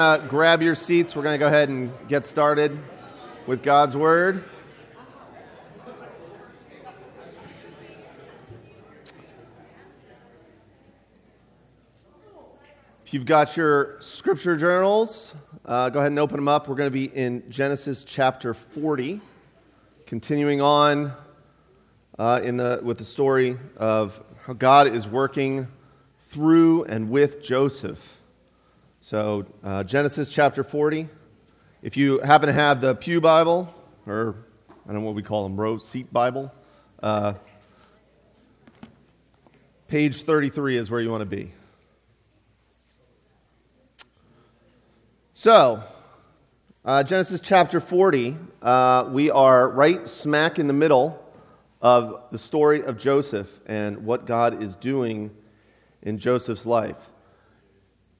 Uh, grab your seats. We're going to go ahead and get started with God's Word. If you've got your scripture journals, uh, go ahead and open them up. We're going to be in Genesis chapter 40, continuing on uh, in the, with the story of how God is working through and with Joseph. So, uh, Genesis chapter 40. If you happen to have the Pew Bible, or I don't know what we call them, row seat Bible, uh, page 33 is where you want to be. So, uh, Genesis chapter 40, uh, we are right smack in the middle of the story of Joseph and what God is doing in Joseph's life.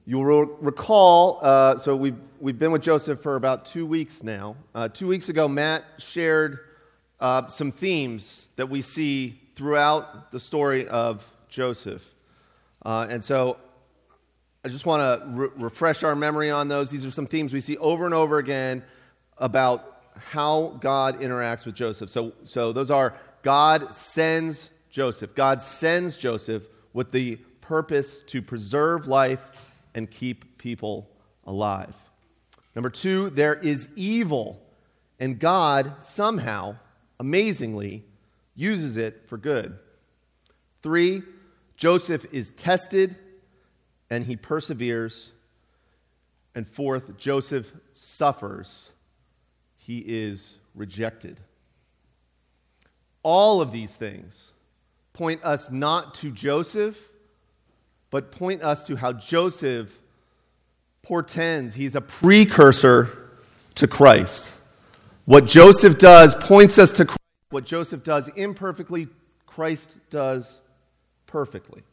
You'll recall, uh, so we've, we've been with Joseph for about two weeks now. Uh, two weeks ago, Matt shared uh, some themes that we see throughout the story of Joseph. Uh, and so I just want to re- refresh our memory on those. These are some themes we see over and over again about how God interacts with Joseph. So, so those are God sends Joseph. God sends Joseph with the purpose to preserve life and keep people alive. Number two, there is evil, and God somehow, amazingly, uses it for good. Three, Joseph is tested and he perseveres. And fourth, Joseph suffers, he is rejected. All of these things point us not to Joseph, but point us to how Joseph portends. He's a precursor to Christ. What Joseph does points us to Christ. What Joseph does imperfectly, Christ does perfectly.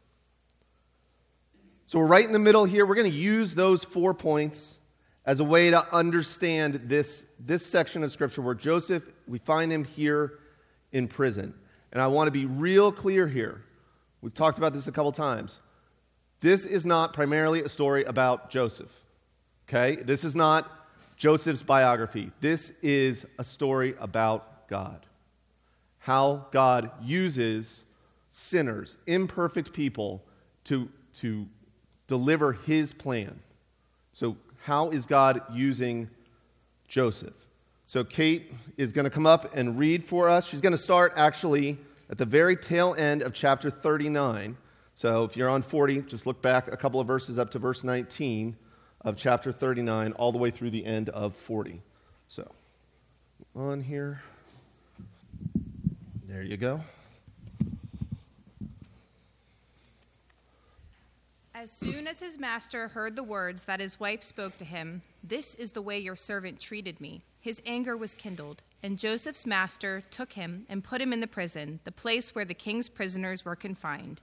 So we're right in the middle here. We're going to use those four points as a way to understand this, this section of Scripture where Joseph, we find him here in prison. And I want to be real clear here. We've talked about this a couple times. This is not primarily a story about Joseph. Okay? This is not Joseph's biography. This is a story about God. How God uses sinners, imperfect people, to, to deliver his plan. So, how is God using Joseph? So, Kate is going to come up and read for us. She's going to start actually at the very tail end of chapter 39. So, if you're on 40, just look back a couple of verses up to verse 19 of chapter 39, all the way through the end of 40. So, on here. There you go. As soon as his master heard the words that his wife spoke to him, This is the way your servant treated me, his anger was kindled. And Joseph's master took him and put him in the prison, the place where the king's prisoners were confined.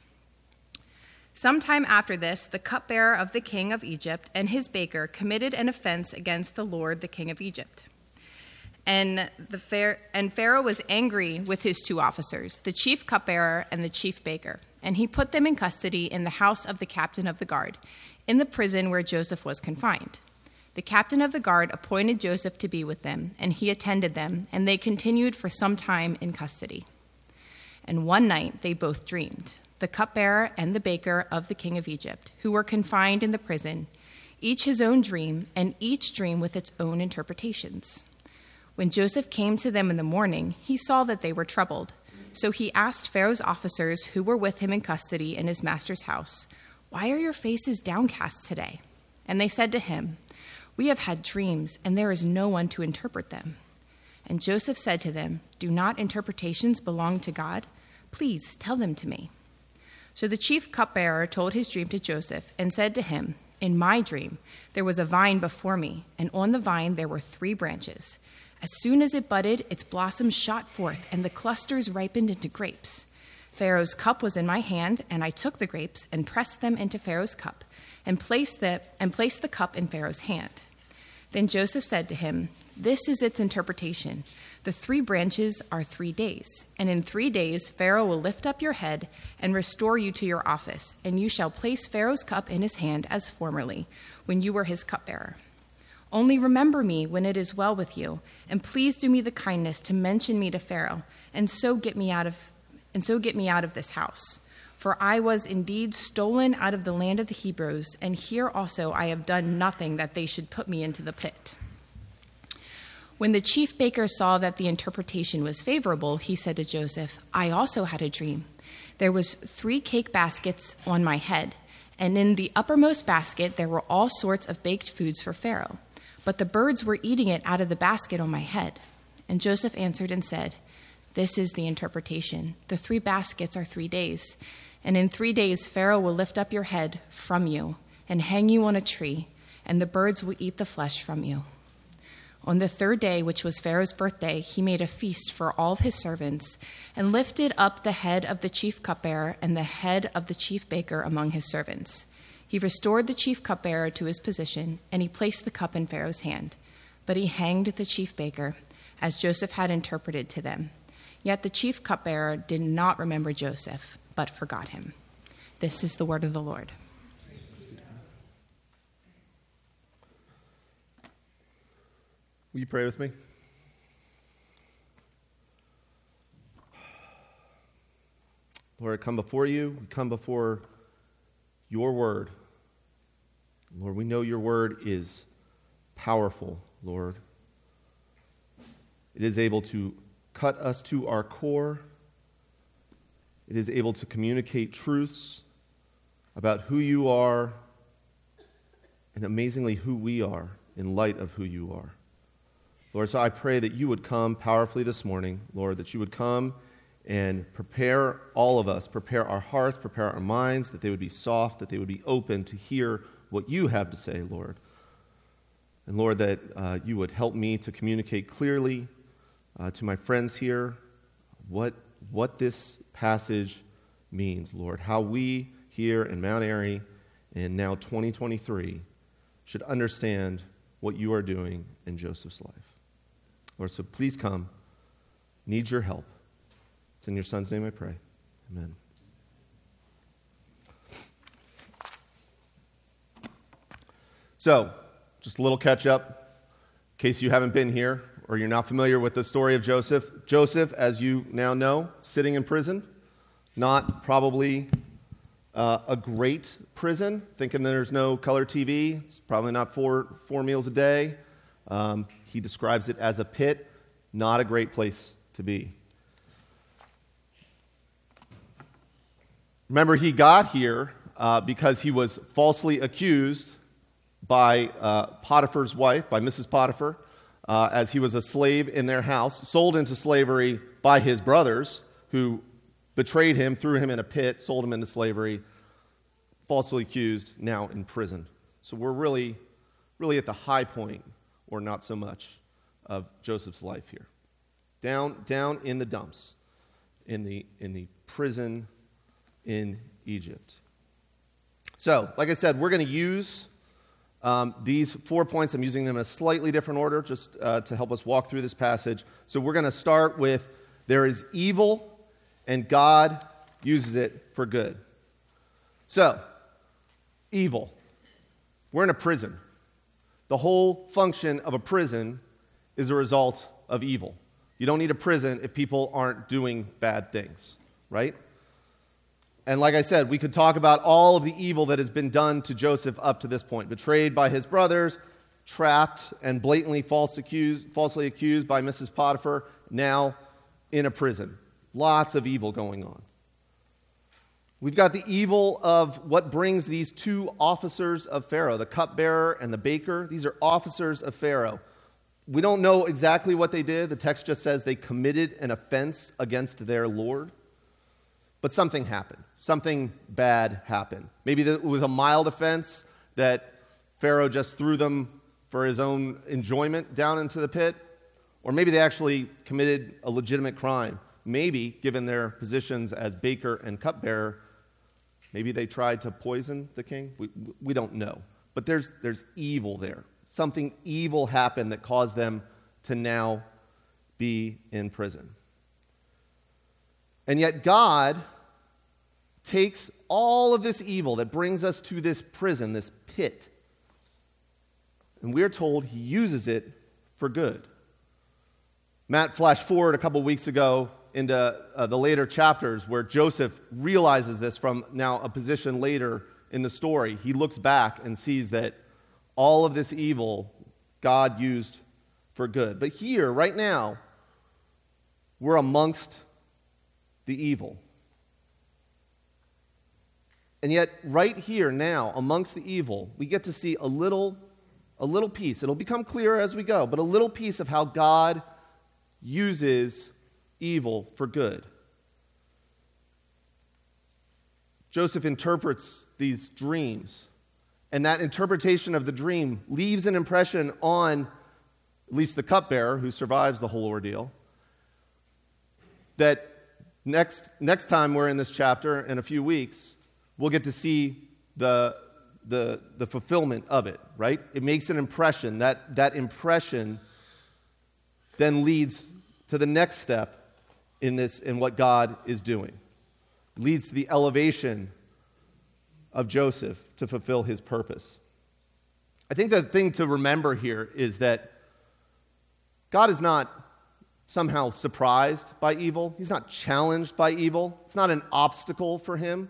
Sometime after this, the cupbearer of the king of Egypt and his baker committed an offense against the Lord, the king of Egypt. And, the and Pharaoh was angry with his two officers, the chief cupbearer and the chief baker and he put them in custody in the house of the captain of the guard, in the prison where Joseph was confined. The captain of the guard appointed Joseph to be with them, and he attended them, and they continued for some time in custody. And one night they both dreamed, the cupbearer and the baker of the king of Egypt, who were confined in the prison, each his own dream, and each dream with its own interpretations. When Joseph came to them in the morning, he saw that they were troubled. So he asked Pharaoh's officers who were with him in custody in his master's house, Why are your faces downcast today? And they said to him, We have had dreams, and there is no one to interpret them. And Joseph said to them, Do not interpretations belong to God? Please tell them to me. So the chief cupbearer told his dream to Joseph and said to him, In my dream, there was a vine before me, and on the vine there were three branches. As soon as it budded, its blossoms shot forth, and the clusters ripened into grapes. Pharaoh's cup was in my hand, and I took the grapes and pressed them into Pharaoh's cup, and placed the, and placed the cup in Pharaoh's hand. Then Joseph said to him, This is its interpretation. The three branches are three days, and in three days Pharaoh will lift up your head and restore you to your office, and you shall place Pharaoh's cup in his hand as formerly, when you were his cupbearer. Only remember me when it is well with you, and please do me the kindness to mention me to Pharaoh, and so get me out of and so get me out of this house. For I was indeed stolen out of the land of the Hebrews, and here also I have done nothing that they should put me into the pit. When the chief baker saw that the interpretation was favorable, he said to Joseph, I also had a dream. There was three cake baskets on my head, and in the uppermost basket there were all sorts of baked foods for Pharaoh but the birds were eating it out of the basket on my head. And Joseph answered and said, This is the interpretation. The three baskets are three days. And in three days, Pharaoh will lift up your head from you and hang you on a tree, and the birds will eat the flesh from you. On the third day, which was Pharaoh's birthday, he made a feast for all of his servants and lifted up the head of the chief cupbearer and the head of the chief baker among his servants. He restored the chief cupbearer to his position, and he placed the cup in Pharaoh's hand. But he hanged the chief baker, as Joseph had interpreted to them. Yet the chief cupbearer did not remember Joseph, but forgot him. This is the word of the Lord. Will you pray with me? Lord, I come before you. We come before your word. Lord, we know your word is powerful, Lord. It is able to cut us to our core. It is able to communicate truths about who you are and amazingly who we are in light of who you are. Lord, so I pray that you would come powerfully this morning, Lord, that you would come and prepare all of us, prepare our hearts, prepare our minds, that they would be soft, that they would be open to hear what you have to say, Lord. And Lord, that uh, you would help me to communicate clearly uh, to my friends here what, what this passage means, Lord. How we here in Mount Airy in now 2023 should understand what you are doing in Joseph's life. Lord, so please come. Need your help. It's in your son's name I pray. Amen. So, just a little catch up in case you haven't been here or you're not familiar with the story of Joseph. Joseph, as you now know, sitting in prison, not probably uh, a great prison, thinking there's no color TV. It's probably not four, four meals a day. Um, he describes it as a pit, not a great place to be. Remember, he got here uh, because he was falsely accused by uh, Potiphar's wife, by Mrs. Potiphar, uh, as he was a slave in their house, sold into slavery by his brothers, who betrayed him, threw him in a pit, sold him into slavery, falsely accused, now in prison. So we're really, really at the high point, or not so much, of Joseph's life here. Down, down in the dumps, in the, in the prison in Egypt. So, like I said, we're going to use um, these four points, I'm using them in a slightly different order just uh, to help us walk through this passage. So we're going to start with there is evil, and God uses it for good. So, evil. We're in a prison. The whole function of a prison is a result of evil. You don't need a prison if people aren't doing bad things, right? And like I said, we could talk about all of the evil that has been done to Joseph up to this point betrayed by his brothers, trapped and blatantly false accused, falsely accused by Mrs. Potiphar, now in a prison. Lots of evil going on. We've got the evil of what brings these two officers of Pharaoh, the cupbearer and the baker. These are officers of Pharaoh. We don't know exactly what they did. The text just says they committed an offense against their Lord. But something happened. Something bad happened. Maybe it was a mild offense. that Pharaoh just threw them for his own enjoyment down into the pit, or maybe they actually committed a legitimate crime. Maybe, given their positions as baker and cupbearer, maybe they tried to poison the king. We, we don't know. But there's, there's evil there. Something evil happened that caused them to now be in prison. And yet, God takes all of this evil that brings us to this prison, this pit, and we're told he uses it for good. Matt flashed forward a couple weeks ago into uh, the later chapters where Joseph realizes this from now a position later in the story. He looks back and sees that all of this evil God used for good. But here, right now, we're amongst the evil. And yet, right here now, amongst the evil, we get to see a little, a little piece. It'll become clearer as we go, but a little piece of how God uses evil for good. Joseph interprets these dreams, and that interpretation of the dream leaves an impression on at least the cupbearer who survives the whole ordeal. That next, next time we're in this chapter, in a few weeks, we'll get to see the, the, the fulfillment of it, right? It makes an impression. That, that impression then leads to the next step in this in what God is doing. Leads to the elevation of Joseph to fulfill his purpose. I think the thing to remember here is that God is not somehow surprised by evil. He's not challenged by evil. It's not an obstacle for him.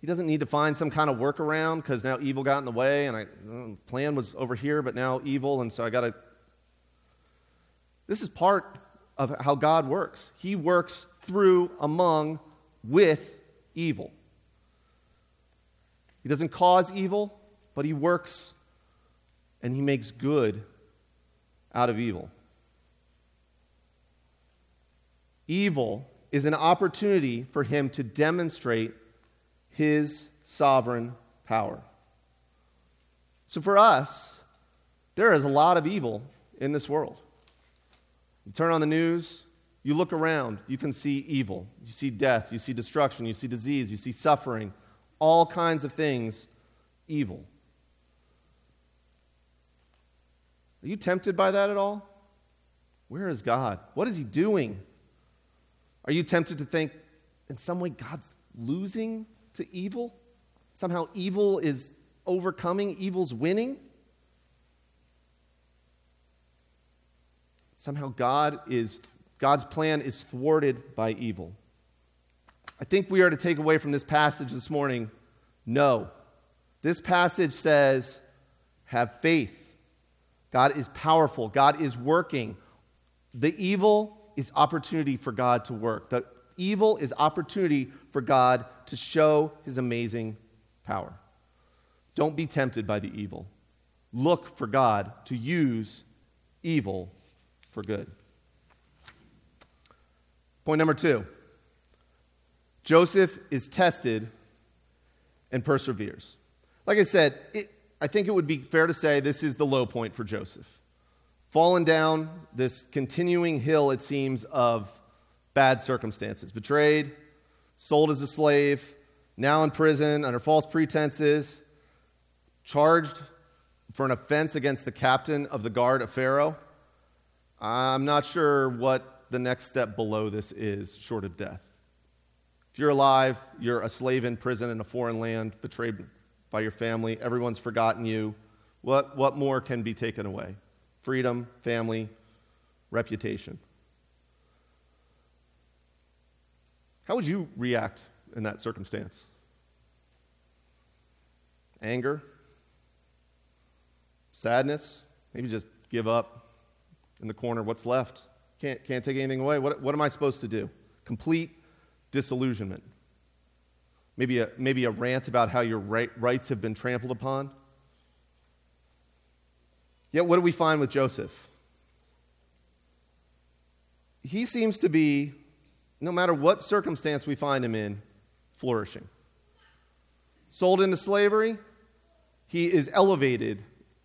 He doesn't need to find some kind of workaround because now evil got in the way and I plan was over here, but now evil, and so I got to. This is part of how God works. He works through, among, with evil. He doesn't cause evil, but he works and he makes good out of evil. Evil is an opportunity for him to demonstrate his sovereign power. So for us, there is a lot of evil in this world. You turn on the news, you look around, you can see evil. You see death, you see destruction, you see disease, you see suffering, all kinds of things evil. Are you tempted by that at all? Where is God? What is He doing? Are you tempted to think in some way God's losing to evil? Somehow evil is overcoming, evil's winning? Somehow God is, God's plan is thwarted by evil. I think we are to take away from this passage this morning no. This passage says, have faith. God is powerful, God is working. The evil is opportunity for God to work. The evil is opportunity for God to show his amazing power. Don't be tempted by the evil. Look for God to use evil for good. Point number two Joseph is tested and perseveres. Like I said, it, I think it would be fair to say this is the low point for Joseph. Fallen down this continuing hill, it seems, of bad circumstances. Betrayed, sold as a slave, now in prison under false pretenses, charged for an offense against the captain of the guard of Pharaoh. I'm not sure what the next step below this is, short of death. If you're alive, you're a slave in prison in a foreign land, betrayed by your family, everyone's forgotten you. What, what more can be taken away? Freedom, family, reputation. How would you react in that circumstance? Anger? Sadness? Maybe just give up in the corner. What's left? Can't, can't take anything away. What, what am I supposed to do? Complete disillusionment. Maybe a, maybe a rant about how your right, rights have been trampled upon. Yet, what do we find with Joseph? He seems to be no matter what circumstance we find him in, flourishing. Sold into slavery, he is elevated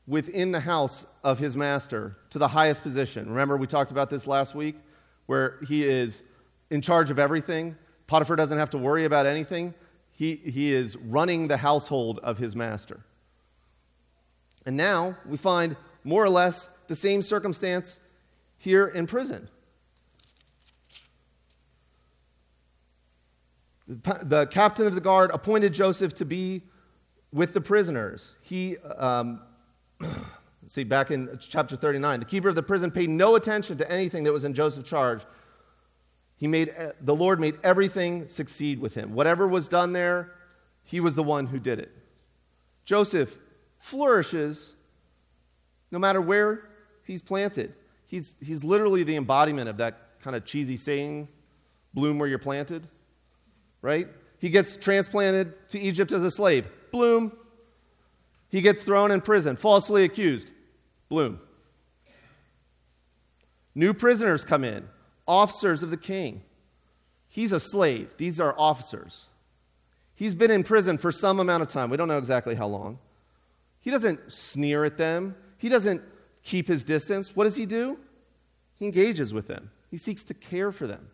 within the house of his master to the highest position. Remember, we talked about this last week, where he is in charge of everything. Potiphar doesn't have to worry about anything. He, he is running the household of his master. And now we find more or less the same circumstance here in prison. The captain of the guard appointed Joseph to be with the prisoners. He, um, see, back in chapter 39, the keeper of the prison paid no attention to anything that was in Joseph's charge. He made, eh, the Lord made everything succeed with him. Whatever was done there, he was the one who did it. Joseph flourishes no matter where he's planted. He's, he's literally the embodiment of that kind of cheesy saying, bloom where you're planted, right? He gets transplanted to Egypt as a slave. Bloom. He gets thrown in prison, falsely accused. Bloom. New prisoners come in, officers of the king. He's a slave. These are officers. He's been in prison for some amount of time. We don't know exactly how long. He doesn't sneer at them, he doesn't keep his distance. What does he do? He engages with them, he seeks to care for them.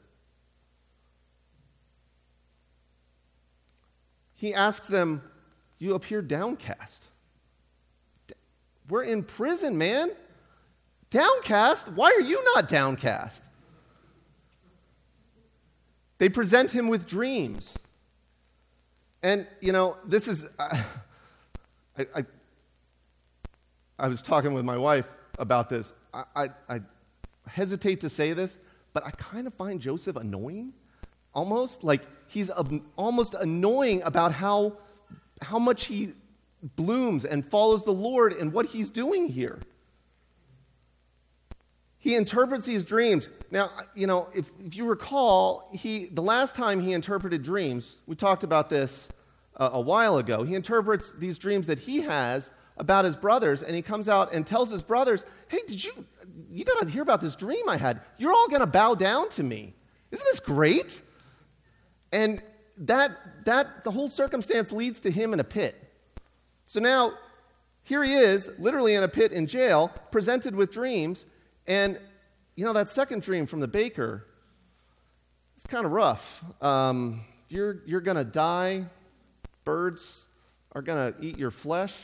He asks them, You appear downcast. We're in prison, man. Downcast? Why are you not downcast? They present him with dreams. And, you know, this is. I, I, I, was talking with my wife about this. I, I, I hesitate to say this, but I kind of find Joseph annoying almost. Like, he's almost annoying about how, how much he blooms and follows the Lord in what he's doing here. He interprets these dreams. Now, you know, if, if you recall, he, the last time he interpreted dreams, we talked about this uh, a while ago. He interprets these dreams that he has about his brothers, and he comes out and tells his brothers, Hey, did you, you got to hear about this dream I had. You're all going to bow down to me. Isn't this great? And that, that, the whole circumstance leads to him in a pit. So now, here he is, literally in a pit in jail, presented with dreams. And, you know, that second dream from the baker, it's kind of rough. Um, you're you're going to die. Birds are going to eat your flesh.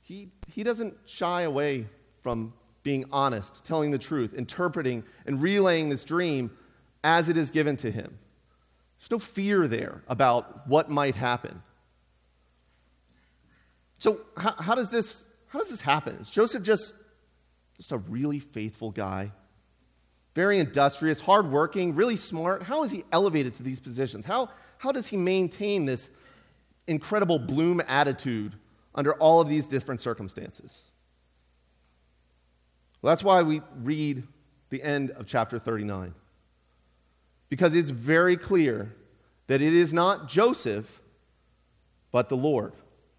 He, he doesn't shy away from being honest, telling the truth, interpreting, and relaying this dream as it is given to him. There's no fear there about what might happen. So, how, how, does, this, how does this happen? Is Joseph just, just a really faithful guy? Very industrious, hardworking, really smart? How is he elevated to these positions? How, how does he maintain this incredible bloom attitude under all of these different circumstances? Well, that's why we read the end of chapter 39 because it's very clear that it is not Joseph, but the Lord.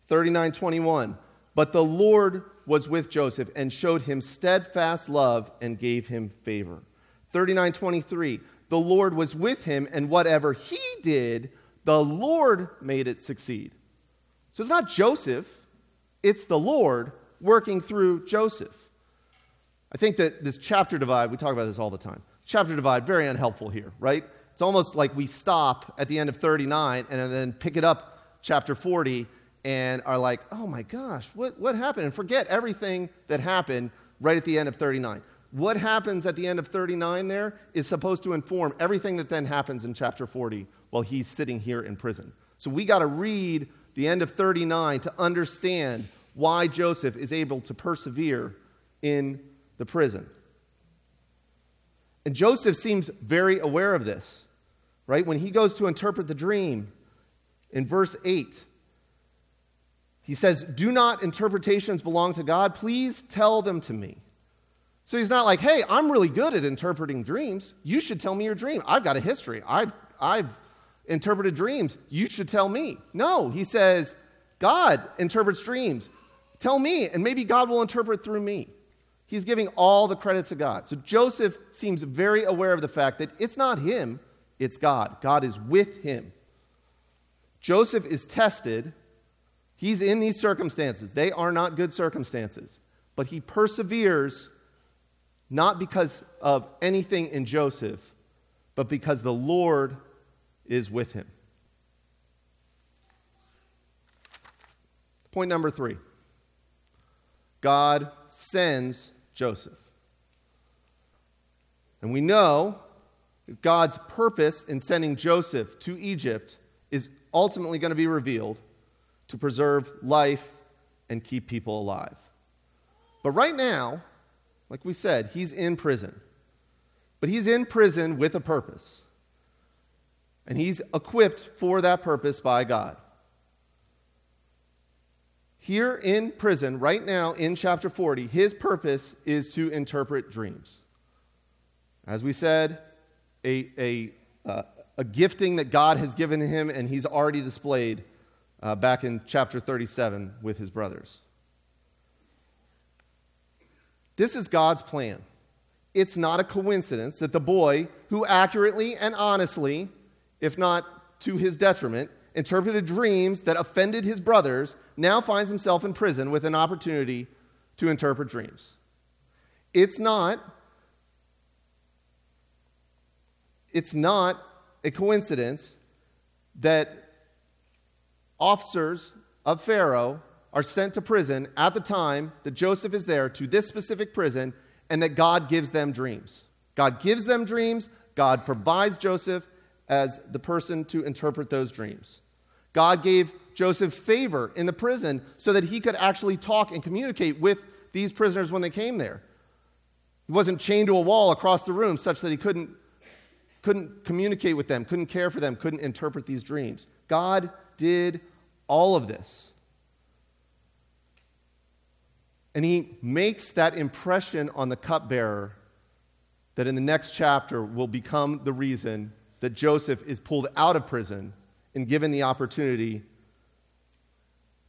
39:21. But the Lord was with Joseph and showed him steadfast love and gave him favor. 39:23. The Lord was with him and whatever he did, the Lord made it succeed. So it's not Joseph, it's the Lord working through Joseph. I think that this chapter divide, we talk about this all the time. Chapter divide, very unhelpful here, right? It's almost like we stop at the end of 39 and then pick it up, chapter 40, and are like, oh my gosh, what, what happened? And forget everything that happened right at the end of 39. What happens at the end of 39 there is supposed to inform everything that then happens in chapter 40 while he's sitting here in prison. So we got to read the end of 39 to understand why Joseph is able to persevere in the prison. And Joseph seems very aware of this, right? When he goes to interpret the dream in verse 8, he says, Do not interpretations belong to God? Please tell them to me. So he's not like, Hey, I'm really good at interpreting dreams. You should tell me your dream. I've got a history. I've, I've interpreted dreams. You should tell me. No, he says, God interprets dreams. Tell me, and maybe God will interpret through me. He's giving all the credit to God. So Joseph seems very aware of the fact that it's not him, it's God. God is with him. Joseph is tested. He's in these circumstances. They are not good circumstances. But he perseveres not because of anything in Joseph, but because the Lord is with him. Point number three God sends Joseph. And we know God's purpose in sending Joseph to Egypt is ultimately going to be revealed to preserve life and keep people alive. But right now, like we said, he's in prison. But he's in prison with a purpose. And he's equipped for that purpose by God. Here in prison, right now in chapter 40, his purpose is to interpret dreams. As we said, a, a, uh, a gifting that God has given him and he's already displayed uh, back in chapter 37 with his brothers. This is God's plan. It's not a coincidence that the boy who accurately and honestly, if not to his detriment, interpreted dreams that offended his brothers now finds himself in prison with an opportunity to interpret dreams. It's not it's not a coincidence that officers of Pharaoh are sent to prison at the time that Joseph is there to this specific prison and that God gives them dreams. God gives them dreams, God provides Joseph as the person to interpret those dreams. God gave Joseph favor in the prison so that he could actually talk and communicate with these prisoners when they came there. He wasn't chained to a wall across the room such that he couldn't, couldn't communicate with them, couldn't care for them, couldn't interpret these dreams. God did all of this. And he makes that impression on the cupbearer that in the next chapter will become the reason that Joseph is pulled out of prison and given the opportunity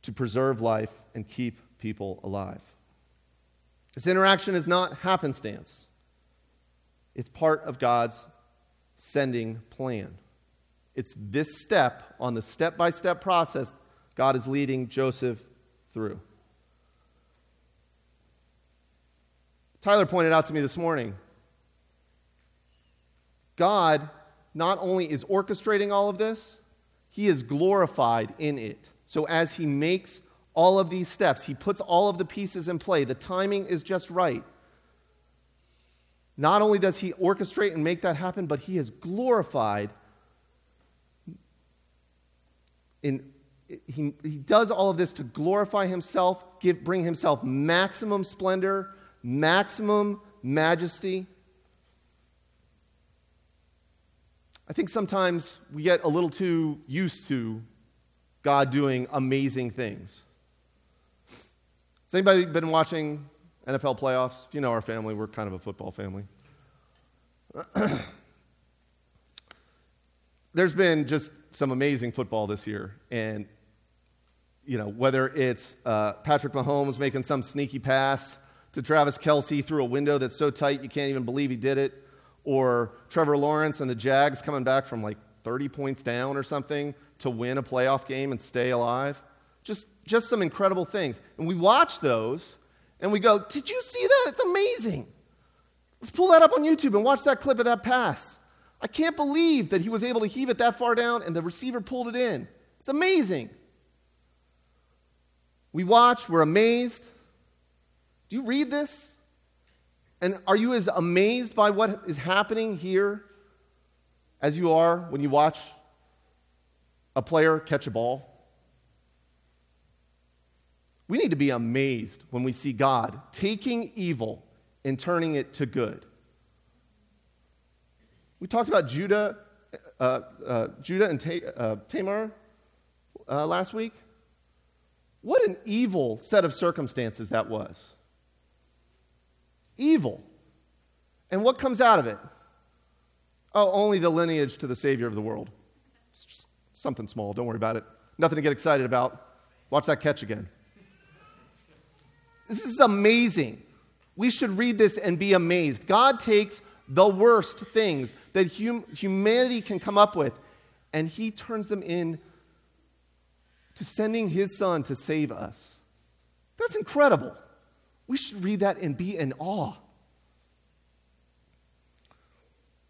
to preserve life and keep people alive. This interaction is not happenstance, it's part of God's sending plan. It's this step on the step by step process God is leading Joseph through. Tyler pointed out to me this morning God not only is orchestrating all of this, he is glorified in it. So as he makes all of these steps, he puts all of the pieces in play. The timing is just right. Not only does he orchestrate and make that happen, but he is glorified in he, he does all of this to glorify himself, give, bring himself maximum splendor, maximum majesty. I think sometimes we get a little too used to God doing amazing things. Has anybody been watching NFL playoffs? If you know our family, we're kind of a football family. There's been just some amazing football this year, and you know whether it's uh, Patrick Mahomes making some sneaky pass to Travis Kelce through a window that's so tight you can't even believe he did it, or Trevor Lawrence and the Jags coming back from like 30 points down or something to win a playoff game and stay alive. Just, just some incredible things. And we watch those and we go, Did you see that? It's amazing. Let's pull that up on YouTube and watch that clip of that pass. I can't believe that he was able to heave it that far down and the receiver pulled it in. It's amazing. We watch, we're amazed. Do you read this? And are you as amazed by what is happening here as you are when you watch a player catch a ball? We need to be amazed when we see God taking evil and turning it to good. We talked about Judah, uh, uh, Judah and Ta- uh, Tamar uh, last week. What an evil set of circumstances that was evil. And what comes out of it? Oh, only the lineage to the Savior of the world. It's just something small. Don't worry about it. Nothing to get excited about. Watch that catch again. This is amazing. We should read this and be amazed. God takes the worst things that hum- humanity can come up with and he turns them in to sending his son to save us. That's incredible. We should read that and be in awe.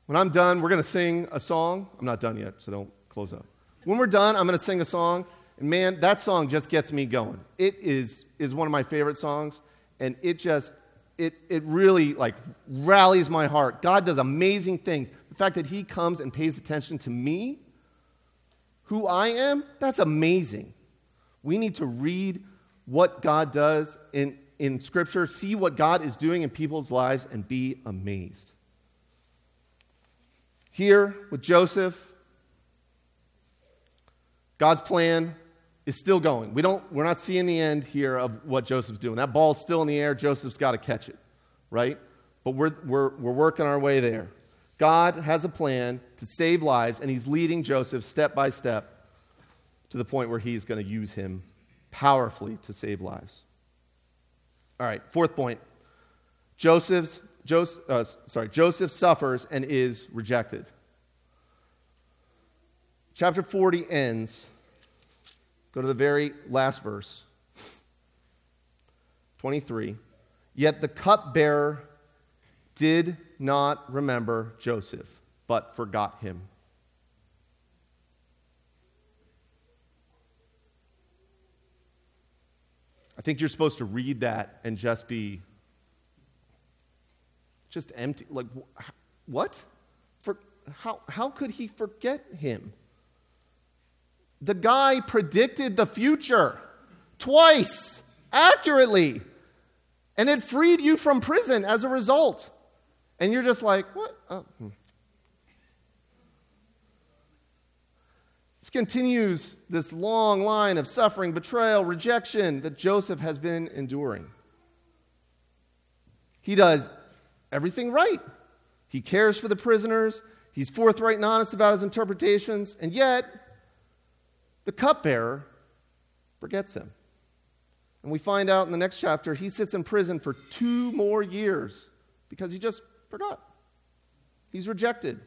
When I'm done, we're going to sing a song. I'm not done yet, so don't close up. When we're done, I'm going to sing a song. And man, that song just gets me going. It is, is one of my favorite songs, and it just, it, it really like rallies my heart. God does amazing things. The fact that he comes and pays attention to me, who I am, that's amazing. We need to read what God does in, in Scripture, see what God is doing in people's lives, and be amazed. Here with Joseph, God's plan is still going. We don't, we're not seeing the end here of what Joseph's doing. That ball's still in the air. Joseph's got to catch it, right? But we're, we're, we're working our way there. God has a plan to save lives, and he's leading Joseph step by step to the point where he's going to use him powerfully to save lives. All right, fourth point. Joseph's Joseph, uh, sorry, Joseph suffers and is rejected. Chapter 40 ends. Go to the very last verse 23. Yet the cupbearer did not remember Joseph, but forgot him. I think you're supposed to read that and just be just empty. Like, what? For, how, how could he forget him? The guy predicted the future twice accurately, and it freed you from prison as a result. And you're just like, what? Oh. Hmm. This continues this long line of suffering, betrayal, rejection that Joseph has been enduring. He does everything right. He cares for the prisoners, he's forthright and honest about his interpretations, and yet the cupbearer forgets him. And we find out in the next chapter he sits in prison for two more years because he just forgot. He's rejected,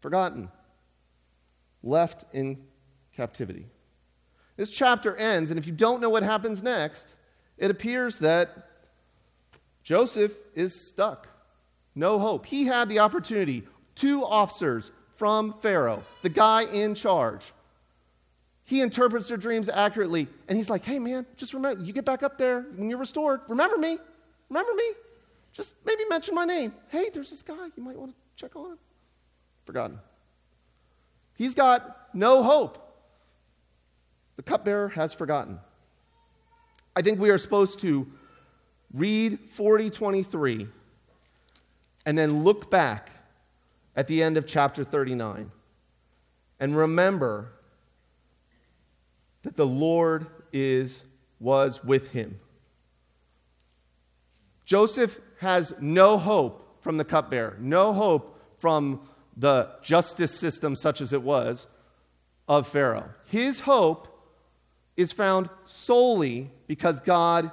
forgotten, left in captivity. This chapter ends, and if you don't know what happens next, it appears that Joseph is stuck. No hope. He had the opportunity. Two officers from Pharaoh, the guy in charge. He interprets their dreams accurately, and he's like, hey, man, just remember, you get back up there when you're restored. Remember me. Remember me. Just maybe mention my name. Hey, there's this guy. You might want to check on him. Forgotten. He's got no hope. The cupbearer has forgotten. I think we are supposed to read 4023 and then look back at the end of chapter 39 and remember that the Lord is was with him. Joseph has no hope from the cupbearer, no hope from the justice system, such as it was, of Pharaoh. His hope is found solely because God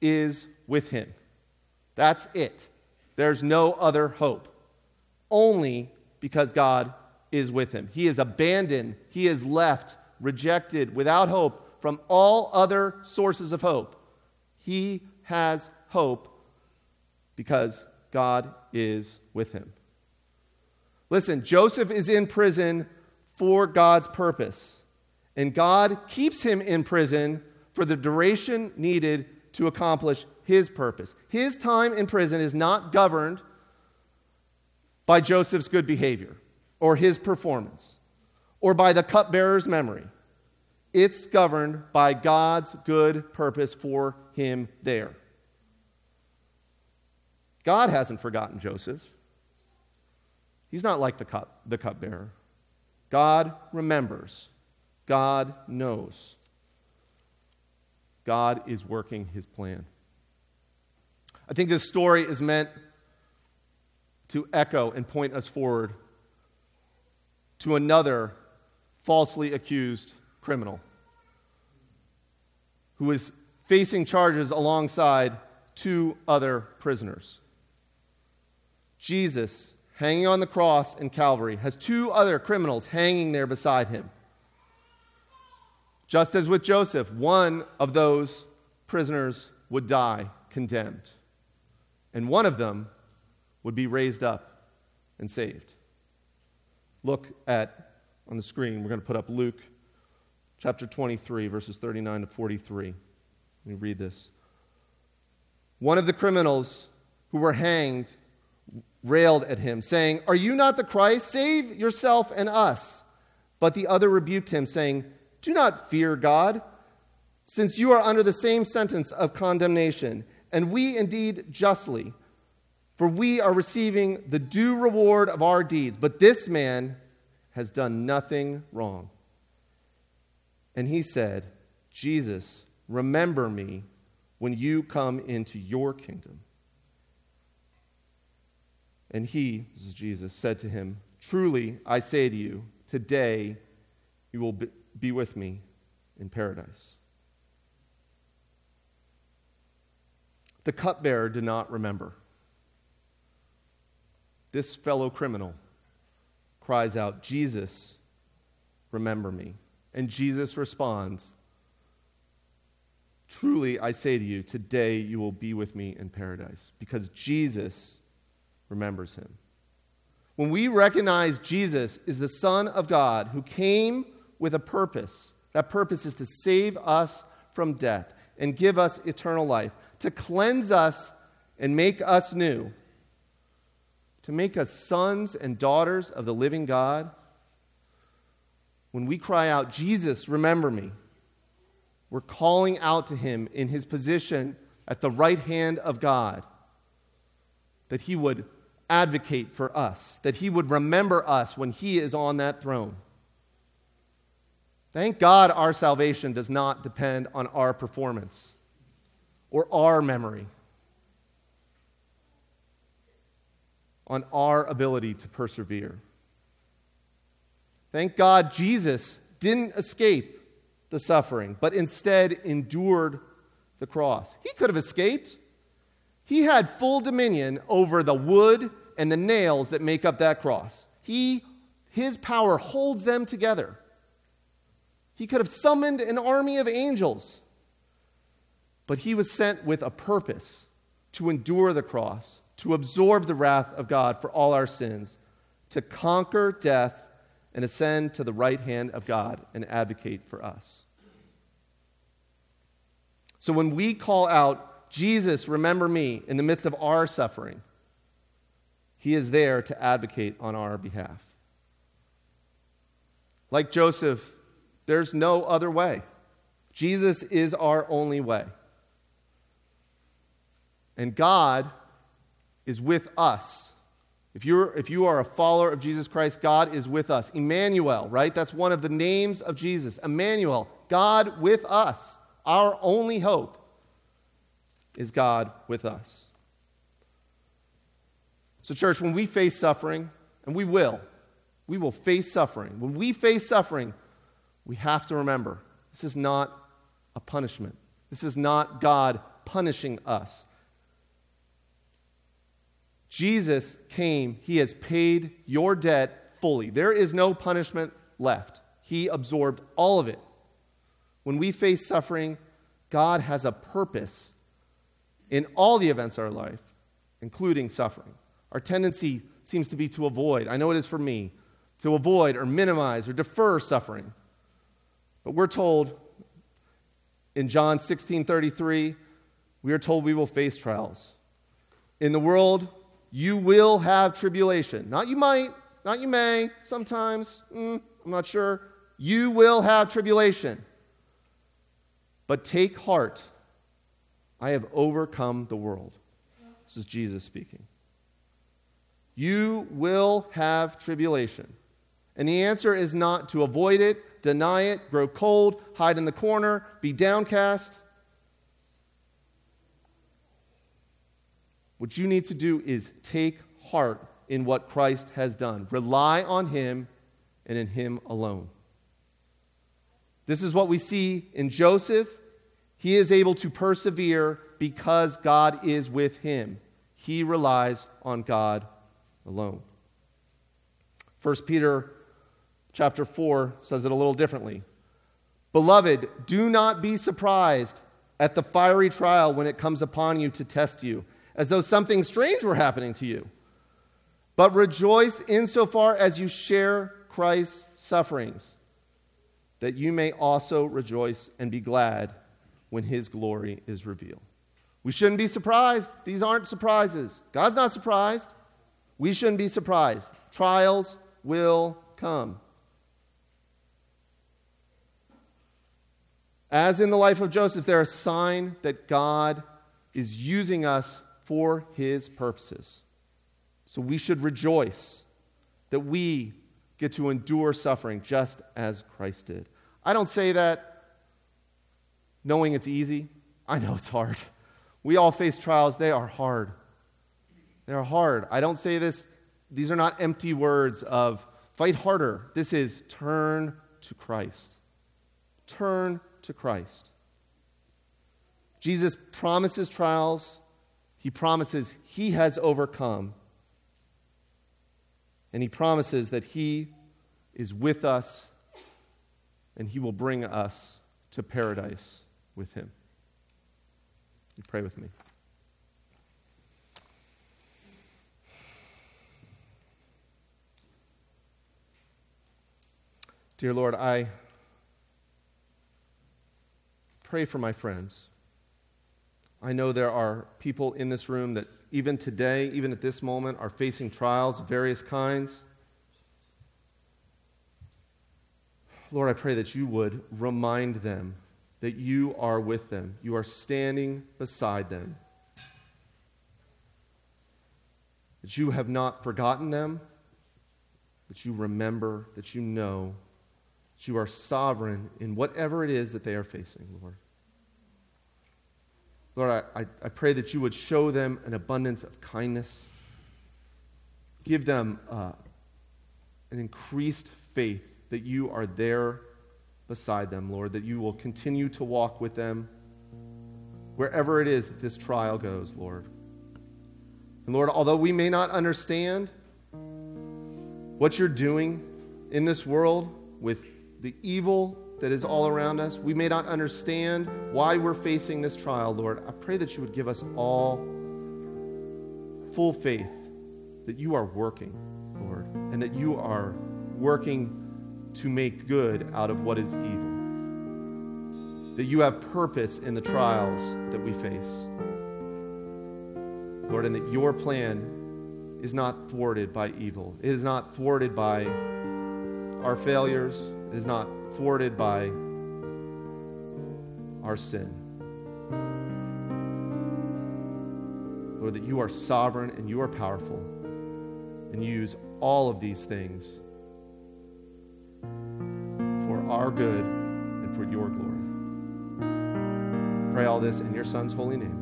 is with him. That's it. There's no other hope, only because God is with him. He is abandoned, he is left, rejected, without hope from all other sources of hope. He has hope because God is with him. Listen, Joseph is in prison for God's purpose, and God keeps him in prison for the duration needed to accomplish his purpose. His time in prison is not governed by Joseph's good behavior or his performance or by the cupbearer's memory. It's governed by God's good purpose for him there. God hasn't forgotten Joseph. He's not like the cup, the cupbearer. God remembers. God knows. God is working his plan. I think this story is meant to echo and point us forward to another falsely accused criminal who is facing charges alongside two other prisoners. Jesus, hanging on the cross in Calvary, has two other criminals hanging there beside him. Just as with Joseph, one of those prisoners would die condemned, and one of them would be raised up and saved. Look at on the screen, we're going to put up Luke chapter 23, verses 39 to 43. Let me read this. One of the criminals who were hanged railed at him, saying, Are you not the Christ? Save yourself and us. But the other rebuked him, saying, Do not fear God, since you are under the same sentence of condemnation, and we indeed justly, for we are receiving the due reward of our deeds. But this man has done nothing wrong. And he said, Jesus, remember me when you come into your kingdom. And he, this is Jesus, said to him, Truly I say to you, today you will be with me in paradise. The cupbearer did not remember. This fellow criminal cries out, Jesus, remember me. And Jesus responds, Truly I say to you, today you will be with me in paradise. Because Jesus remembers him. When we recognize Jesus is the Son of God who came with a purpose, that purpose is to save us from death and give us eternal life, to cleanse us and make us new, to make us sons and daughters of the living God. When we cry out, Jesus, remember me, we're calling out to him in his position at the right hand of God that he would advocate for us, that he would remember us when he is on that throne. Thank God our salvation does not depend on our performance or our memory, on our ability to persevere. Thank God Jesus didn't escape the suffering, but instead endured the cross. He could have escaped. He had full dominion over the wood and the nails that make up that cross. He, his power holds them together. He could have summoned an army of angels, but he was sent with a purpose to endure the cross, to absorb the wrath of God for all our sins, to conquer death and ascend to the right hand of God and advocate for us. So when we call out, Jesus, remember me, in the midst of our suffering, he is there to advocate on our behalf. Like Joseph, there's no other way. Jesus is our only way. And God is with us. If, you're, if you are a follower of Jesus Christ, God is with us. Emmanuel, right? That's one of the names of Jesus. Emmanuel, God with us. Our only hope is God with us. So, church, when we face suffering, and we will, we will face suffering. When we face suffering, we have to remember this is not a punishment. This is not God punishing us. Jesus came, He has paid your debt fully. There is no punishment left. He absorbed all of it. When we face suffering, God has a purpose in all the events of our life, including suffering. Our tendency seems to be to avoid, I know it is for me, to avoid or minimize or defer suffering. But we're told in John 16 33, we are told we will face trials. In the world, you will have tribulation. Not you might, not you may, sometimes, mm, I'm not sure. You will have tribulation. But take heart, I have overcome the world. This is Jesus speaking. You will have tribulation. And the answer is not to avoid it, deny it, grow cold, hide in the corner, be downcast. What you need to do is take heart in what Christ has done. Rely on Him and in Him alone. This is what we see in Joseph. He is able to persevere because God is with him. He relies on God alone. 1 Peter chapter 4 says it a little differently. Beloved, do not be surprised at the fiery trial when it comes upon you to test you, as though something strange were happening to you. But rejoice insofar as you share Christ's sufferings, that you may also rejoice and be glad when his glory is revealed. We shouldn't be surprised. These aren't surprises. God's not surprised. We shouldn't be surprised. Trials will come. As in the life of Joseph, they're a sign that God is using us for his purposes. So we should rejoice that we get to endure suffering just as Christ did. I don't say that knowing it's easy. I know it's hard. We all face trials, they are hard. They are hard. I don't say this, these are not empty words of fight harder. This is turn to Christ. Turn to Christ. Jesus promises trials, he promises he has overcome, and he promises that he is with us and he will bring us to paradise with him. You pray with me. Dear Lord, I pray for my friends. I know there are people in this room that even today, even at this moment, are facing trials of various kinds. Lord, I pray that you would remind them that you are with them. You are standing beside them. That you have not forgotten them, that you remember, that you know, you are sovereign in whatever it is that they are facing, Lord. Lord, I, I pray that you would show them an abundance of kindness. Give them uh, an increased faith that you are there beside them, Lord, that you will continue to walk with them wherever it is that this trial goes, Lord. And Lord, although we may not understand what you're doing in this world with the evil that is all around us, we may not understand why we're facing this trial, Lord. I pray that you would give us all full faith that you are working, Lord, and that you are working to make good out of what is evil. That you have purpose in the trials that we face. Lord, and that your plan is not thwarted by evil. It is not thwarted by our failures. Is not thwarted by our sin. Lord, that you are sovereign and you are powerful and you use all of these things for our good and for your glory. Pray all this in your Son's holy name.